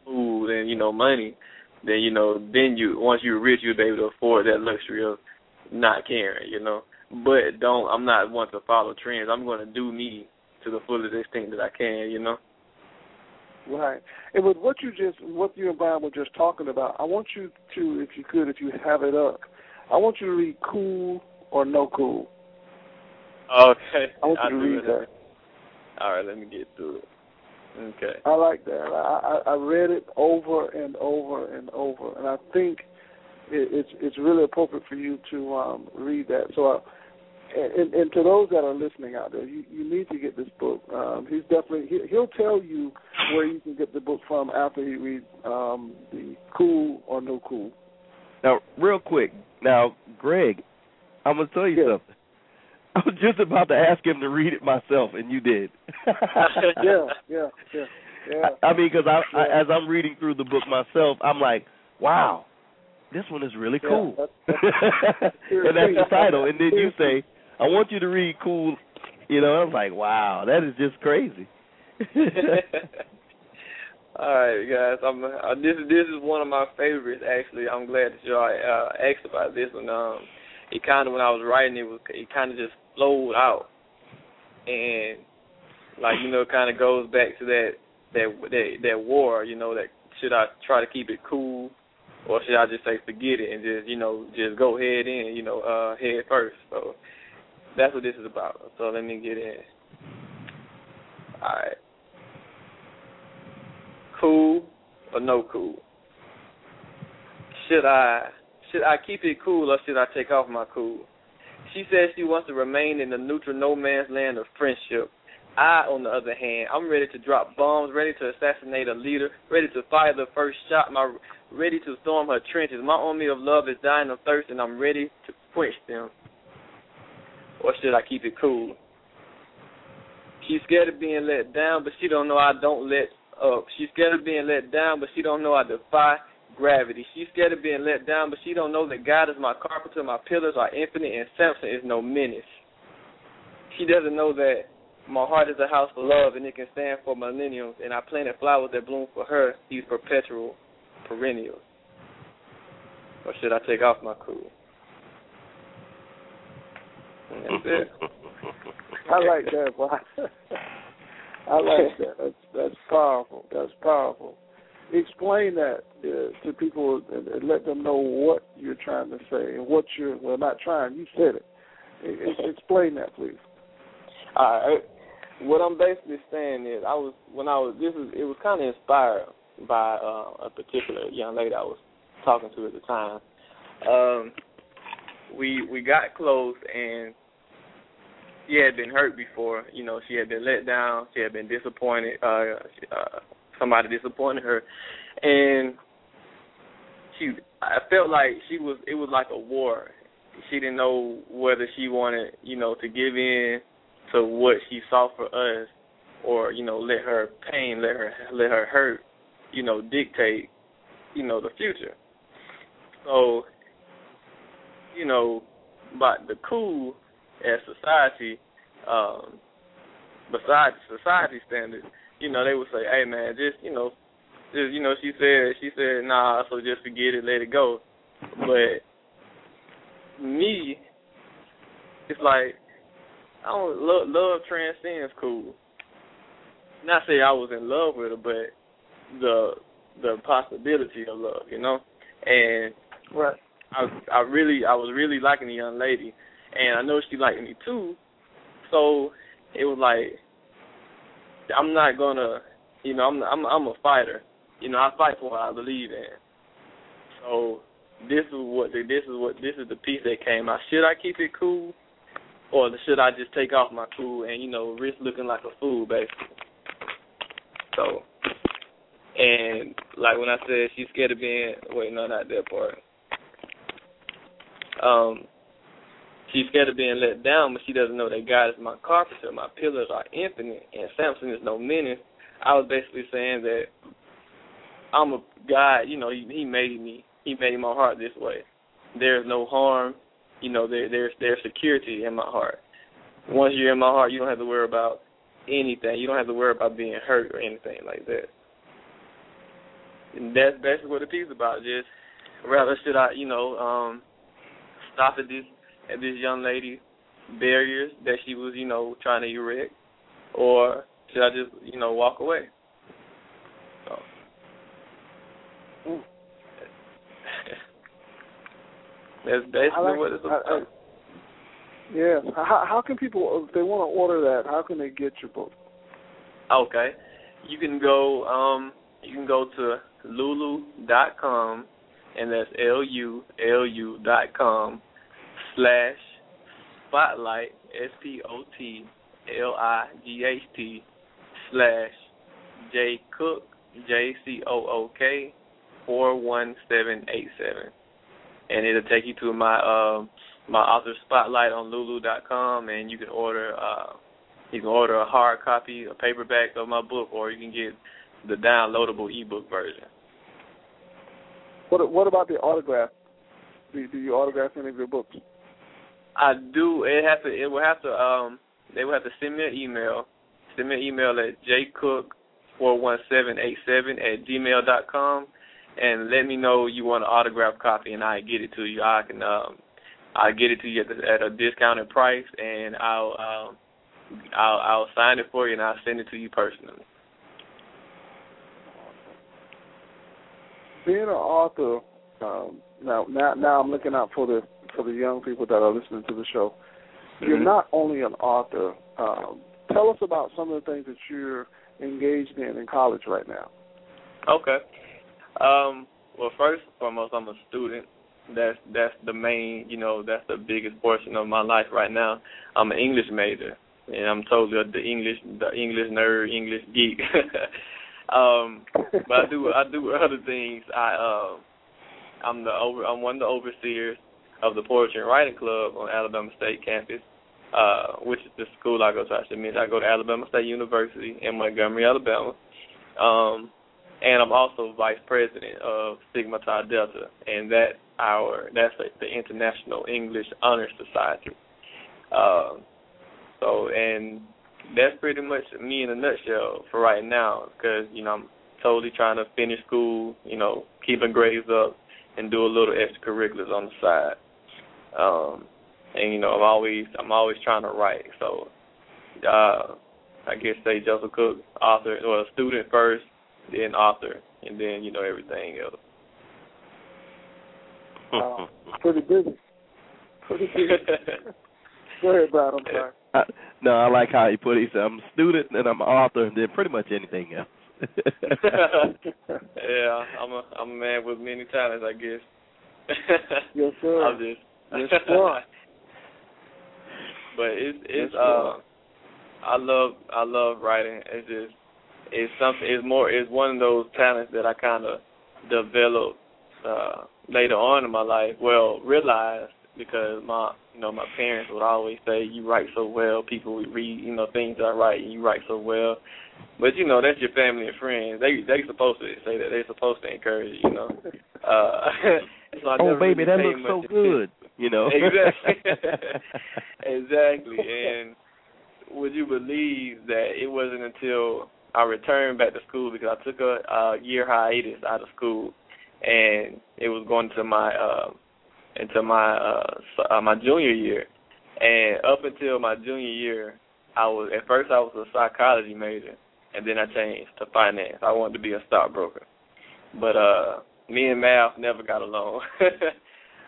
food and you know money then you know then you once you're rich you'll be able to afford that luxury of not caring you know but don't I'm not one to follow trends I'm going to do me to the fullest extent that I can you know Right. And with what you just, what you and Brian were just talking about, I want you to, if you could, if you have it up, I want you to read "Cool or No Cool." Okay. I want you I'll to read that. All right, let me get through it. Okay. I like that. I, I I read it over and over and over, and I think it, it's it's really appropriate for you to um, read that. So I, and, and to those that are listening out there, you, you need to get this book. Um, he's definitely he, he'll tell you where you can get the book from after he reads um, the Cool or No Cool. Now, real quick, now Greg, I'm gonna tell you Yeah. something. I was just about to ask him to read it myself, and you did. yeah, yeah, yeah, yeah. I, I mean, because I, I, as I'm reading through the book myself, I'm like, wow, this one is really Yeah, cool. that's- that's- and that's the title. And then you say, I want you to read cool. You know, I was like, wow, that is just crazy. All right, guys. I'm uh, this this is one of my favorites. Actually, I'm glad that y'all uh, asked about this one. Um, it kind of when I was writing it was it kind of just flowed out, and like you know, it kind of goes back to that that that that war. You know, that should I try to keep it cool, or should I just say forget it and just you know just go head in. You know, uh, head first. So that's what this is about. So let me get in. All right cool or no cool? Should I should I keep it cool or should I take off my cool? She says she wants to remain in the neutral no man's land of friendship. I, on the other hand, I'm ready to drop bombs, ready to assassinate a leader, ready to fire the first shot, my ready to storm her trenches. My army of love is dying of thirst, and I'm ready to quench them. Or should I keep it cool? She's scared of being let down, but she don't know I don't let up. She's scared of being let down, but she don't know I defy gravity. She's scared of being let down, but she don't know that God is my carpenter, my pillars are infinite, and Samson is no menace. She doesn't know that my heart is a house for love, and it can stand for millenniums, and I planted flowers that bloom for her, these perpetual perennials. Or should I take off my cool? That's it. I like that, boy. I like that. That's that's powerful. That's powerful. Explain that uh, to people and, and let them know what you're trying to say and what you're well not trying. You said it. Explain that, please. All right. What I'm basically saying is, I was when I was this is it was kind of inspired by uh, a particular young lady I was talking to at the time. Um, we we got close and she had been hurt before. You know, she had been let down. She had been disappointed. Uh, uh, somebody disappointed her, and she. I felt like she was. It was like a war. She didn't know whether she wanted, you know, to give in to what she saw for us, or you know, let her pain, let her, let her hurt, you know, dictate, you know, the future. So, you know, but the cool as society, um, besides society standards, you know, they would say, "Hey, man, just you know, just you know," she said, she said, "Nah, so just forget it, let it go." But me, it's like I don't love, love transcends cool. Not say I was in love with her, but the the possibility of love, you know, and Right. I I really I was really liking the young lady, and I know she liked me too. So it was like I'm not gonna, you know, I'm I'm I'm a fighter. You know, I fight for what I believe in. So this is what the, this is what this is the piece that came out. Should I keep it cool, or should I just take off my cool and you know risk looking like a fool, basically? So, and like when I said she's scared of being wait no not that part. Um, she's scared of being let down, but she doesn't know that God is my carpenter. My pillars are infinite, and Samson is no menace. I was basically saying that I'm a God. You know, he, he made me. He made my heart this way. There's no harm. You know, there there's there's security in my heart. Once you're in my heart, you don't have to worry about anything. You don't have to worry about being hurt or anything like that. And that's basically what the piece about. Just rather should I, you know, um, stop at this at this young lady barriers that she was, you know, trying to erect, or should I just, you know, walk away? So. That's basically like, what it's about. I, I, yes. How, how can people, if they want to order that, how can they get your book? Okay. You can go um you can go to lulu.com and that's L U L U dot com slash spotlight S P O T L I G H T slash J Cook J C O O K four one seven eight seven. And it'll take you to my um my author spotlight on lulu dot com and you can order uh you can order a hard copy, a paperback of my book or you can get the downloadable ebook version. What What about the autograph? Do, do you autograph any of your books? I do. It has to. It will have to. Um, they will have to send me an email. Send me an email at jcook four one seven eight seven at gmail dot com, and let me know you want an autograph copy, and I get it to you. I can. Um, I get it to you at, the, at a discounted price, and I'll. Um, I'll I'll sign it for you, and I'll send it to you personally. Being an author, um, now now now I'm looking out for the for the young people that are listening to the show. Mm-hmm. You're not only an author. Um, tell us about some of the things that you're engaged in in college right now. Okay. Um, well, first and foremost, I'm a student. That's that's the main, you know, that's the biggest portion of my life right now. I'm an English major, and I'm totally the English, the English nerd, English geek. um, but I do I do other things. I um, I'm the over I'm one of the overseers of the Poetry and Writing Club on Alabama State campus, uh, which is the school I go to. I should admit, I go to Alabama State University in Montgomery, Alabama. Um, and I'm also vice president of Sigma Tau Delta, and that our that's the International English Honor Society. Um, so, and that's pretty much me in a nutshell for right now, because you know I'm totally trying to finish school, you know, keeping grades up, and do a little extracurriculars on the side. Um, and you know, I'm always I'm always trying to write. So, uh, I guess say Joseph Cook, author, well, student first, then author, and then you know everything else. Uh, pretty busy. Pretty busy. Go ahead, Brad. I'm sorry. I, no, I like how he put it. He said, "I'm a student and I'm an author, and then pretty much anything else." yeah, I'm a I'm a man with many talents, I guess. yes, sir. I'm just yes, sir. but it's it's yes, uh I love I love writing. It's just it's something it's more it's one of those talents that I kinda developed uh later on in my life. Well, realized because my you know, my parents would always say, You write so well, people would read, you know, things I write and you write so well. But you know, that's your family and friends. They they supposed to say that. They're supposed to encourage you, you know. Uh so I oh baby, really that looks so much good. You know. exactly. exactly. And would you believe that it wasn't until I returned back to school because I took a, a year hiatus out of school, and it was going to my uh, into my uh, uh, my junior year, and up until my junior year, I was at first I was a psychology major, and then I changed to finance. I wanted to be a stockbroker, but uh, me and math never got along.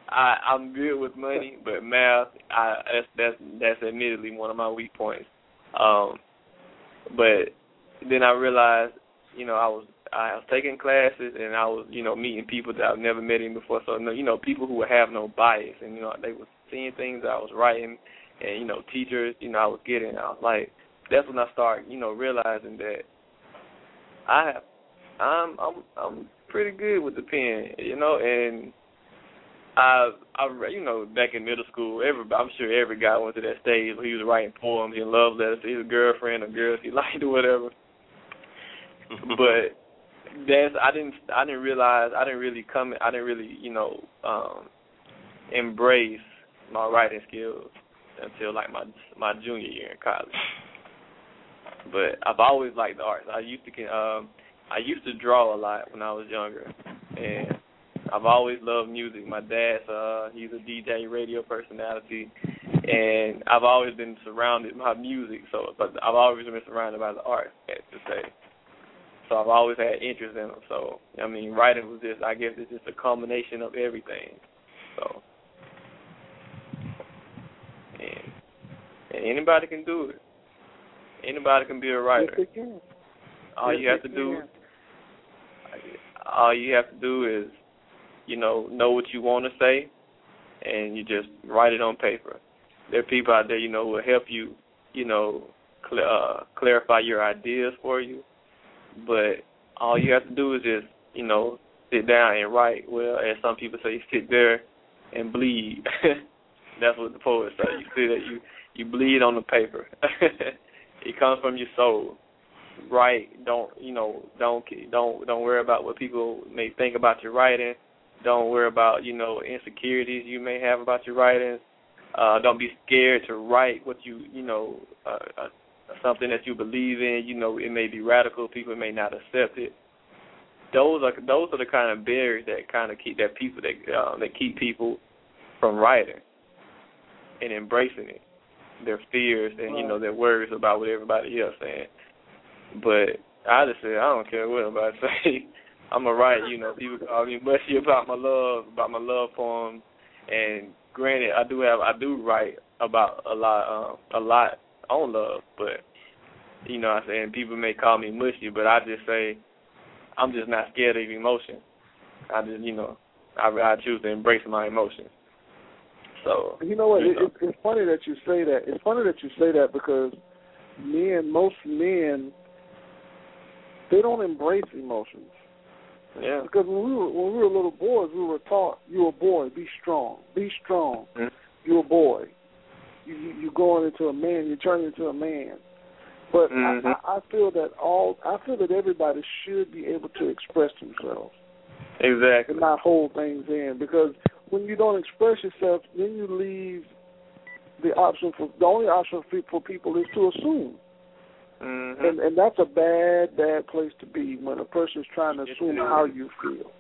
I I'm good with money, but math I that's that's that's admittedly one of my weak points. Um but then I realized, you know, I was I was taking classes and I was, you know, meeting people that I've never met in before. So, you know, people who have no bias and you know they were seeing things I was writing, and you know, teachers, you know, I was getting. I was like, that's when I started, you know, realizing that I have, I'm, I'm, I'm pretty good with the pen, you know, and I, I, you know, back in middle school, every I'm sure every guy went to that stage where he was writing poems and love letters to his girlfriend or girls he liked or whatever. but that's I didn't I didn't realize I didn't really come I didn't really you know um embrace my writing skills until like my my junior year in college. But I've always liked the arts. I used to um I used to draw a lot when I was younger, and I've always loved music. My dad's uh he's a DJ radio personality and I've always been surrounded by music so but I've always been surrounded by the arts to say. So I've always had interest in them. So I mean writing was just I guess it's just a combination of everything. So and, and anybody can do it. Anybody can be a writer. Yes, they can. All yes, you have to do all you have to do is you know, know what you want to say, and you just write it on paper. There are people out there, you know, who will help you, you know, cl- uh, clarify your ideas for you. But all you have to do is just, you know, sit down and write. Well, as some people say, sit there and bleed. That's what the poets say. You see that you you bleed on the paper. it comes from your soul. Write. Don't you know? Don't don't don't worry about what people may think about your writing don't worry about you know insecurities you may have about your writing. Uh, don't be scared to write what you you know uh, uh, something that you believe in. You know it may be radical. People may not accept it. Those are those are the kind of barriers that kind of keep that people that uh, that keep people from writing and embracing it. Their fears and you know their worries about what everybody else saying. But I just say I don't care what anybody say. I'm gonna write, you know, people call me mushy about my love, about my love poems. And granted, I do have, I do write about a lot, um, a lot on love, but you know, I'm saying people may call me mushy, but I just say I'm just not scared of emotion. I just, you know, I, I choose to embrace my emotions. So you know what? You it, know. It, it's funny that you say that. It's funny that you say that because men, most men, they don't embrace emotions. Yeah. Because when we were when we were little boys, we were taught you're a boy, be strong, be strong. Mm-hmm. You're a boy. You you you going into a man, you turn into a man. But Mm-hmm. I, I, I feel that all I feel that everybody should be able to express themselves Exactly. and not hold things in because when you don't express yourself, then you leave the option for the only option for, for people is to assume, Mm-hmm. and and that's a bad bad place to be when a person's trying to Yes, assume how you feel.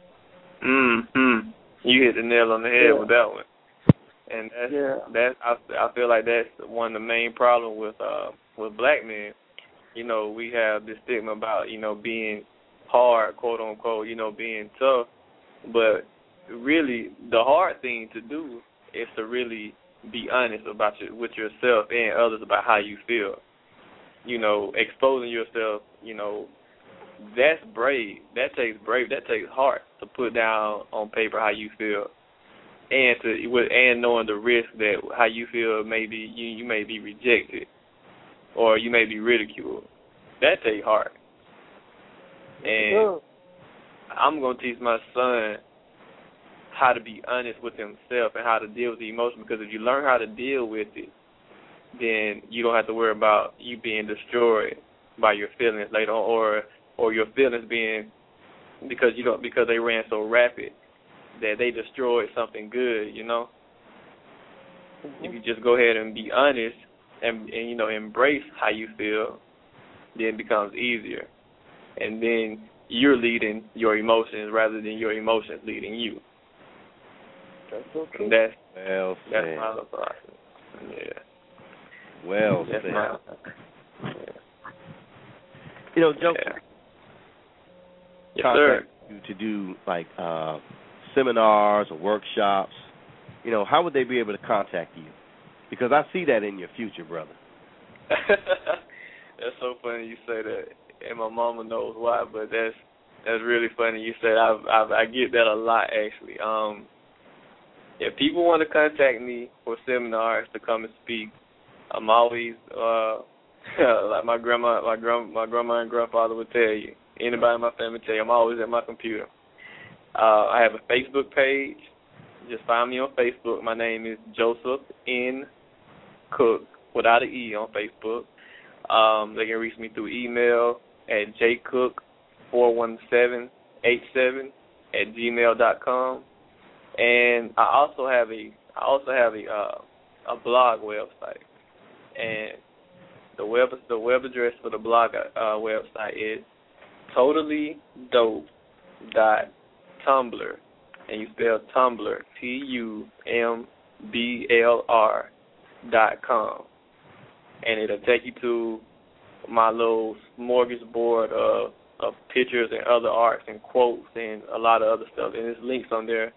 Mm-hmm. You hit the nail on the head Yeah. with that one. And that's Yeah. that I I feel like that's one of the main problems with uh with black men. You know, we have this stigma about, you know, being hard, quote unquote, you know, being tough. But really the hard thing to do is to really be honest about your with yourself and others about how you feel. You know, exposing yourself, you know, that's brave. That takes brave. That takes heart to put down on paper how you feel, and to with and knowing the risk that how you feel maybe you you may be rejected, or you may be ridiculed. That takes heart. And. I'm gonna teach my son how to be honest with himself and how to deal with the emotion because if you learn how to deal with it, then you don't have to worry about you being destroyed by your feelings later on or or your feelings being because you don't because they ran so rapid that they destroyed something good, you know. Mm-hmm. If you just go ahead and be honest and and you know embrace how you feel, then it becomes easier. And then you're leading your emotions rather than your emotions leading you. That's so true. And that's Well that's said. my thought. Yeah. Well That's said. my You know, Joe, yeah. Yes, sir. contact you to do like uh seminars or workshops, you know, how would they be able to contact you? Because I see that in your future, brother. that's so funny you say that, and my mama knows why. But that's That's really funny. You said I I I get that a lot actually. Um, if people want to contact me for seminars to come and speak, I'm always uh like my grandma my grand my grandma and grandfather would tell you. Anybody in my family tell you I'm always at my computer. Uh I have a Facebook page. Just find me on Facebook. My name is Joseph N. Cook without an E on Facebook. Um, they can reach me through email at jcook41787 at gmail dot com. And I also have a I also have a uh, a blog website, and the web the web address for the blog uh, website is totally dope dot tumblr, and you spell Tumblr T U M B L R dot com, and it'll take you to my little smorgasbord of of pictures and other arts and quotes and a lot of other stuff, and there's links on there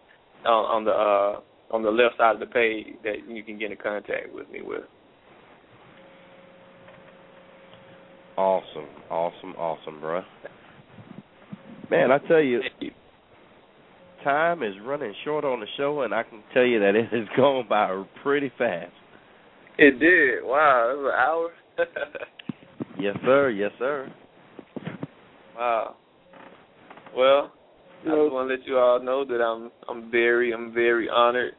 on, on the uh, on the left side of the page that you can get in contact with me with. Awesome, awesome, awesome, bro. Man, I tell you, time is running short on the show, and I can tell you that it has gone by pretty fast. It did. Wow, it was an hour. yes, sir. Yes, sir. Wow. Well, I just want to let you all know that I'm I'm very I'm very honored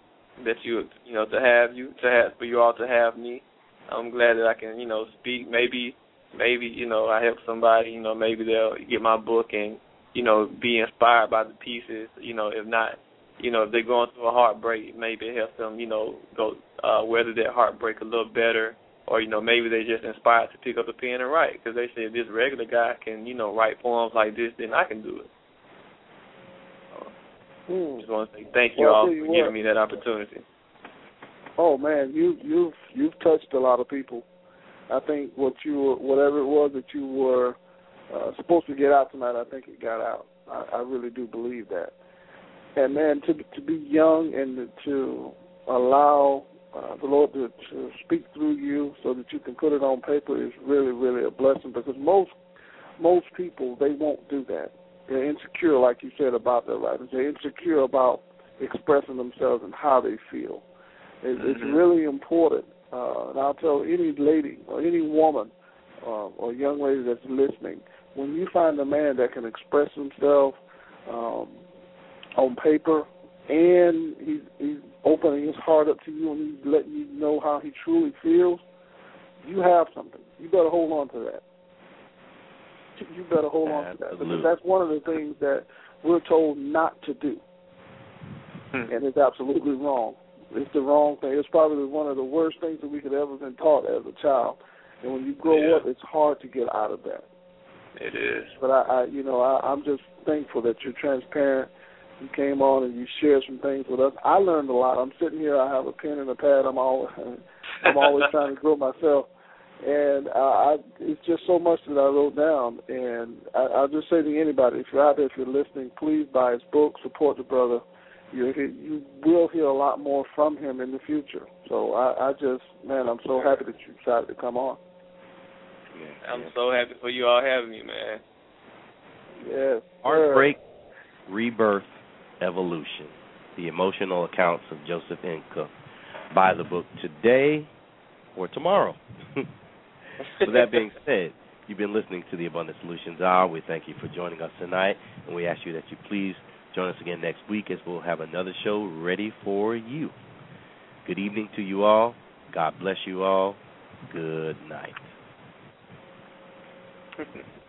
that you you know to have you to have for you all to have me. I'm glad that I can you know speak. Maybe maybe you know I help somebody. You know maybe they'll get my book and you know be inspired by the pieces. You know if not you know if they're going through a heartbreak, maybe it helps them you know go uh, weather that heartbreak a little better. Or you know maybe they just inspired to pick up a pen and write because they say if this regular guy can you know write poems like this, then I can do it. Hmm. Just want to say thank you well, all you for what. giving me that opportunity. Oh man, you you've you've touched a lot of people. I think what you were, whatever it was that you were uh, supposed to get out tonight, I think it got out. I, I really do believe that. And man, to to be young and to allow uh, the Lord to, to speak through you so that you can put it on paper is really really a blessing because most most people they won't do that they're insecure, like you said about their writers. They're insecure about expressing themselves and how they feel. It, mm-hmm. It's really important. Uh, and I'll tell any lady or any woman uh, or young lady that's listening, when you find a man that can express himself um, on paper and he's, he's opening his heart up to you and he's letting you know how he truly feels, you have something. You better hold on to that you better hold on to that because that's one of the things that we're told not to do, hmm. and it's absolutely wrong. It's the wrong thing. It's probably one of the worst things that we could ever been taught as a child. And when you grow yeah. up, it's hard to get out of that. It is. But I, I you know, I, I'm just thankful that you're transparent. You came on and you shared some things with us. I learned a lot. I'm sitting here. I have a pen and a pad. I'm always, I'm always trying to grow myself and uh, I, it's just so much that I wrote down. And I, I'll just say to anybody, if you're out there, if you're listening, please buy his book, support the brother. You you will hear a lot more from him in the future. So I, I just, man, I'm so happy that you decided to come on. I'm so happy for you all having me, man. Yes. Heartbreak, rebirth, evolution. The emotional accounts of Joseph N. Cook. Buy the book today or tomorrow. With that being said, you've been listening to the Abundant Solutions Hour. We thank you for joining us tonight, and we ask you that you please join us again next week as we'll have another show ready for you. Good evening to you all. God bless you all. Good night.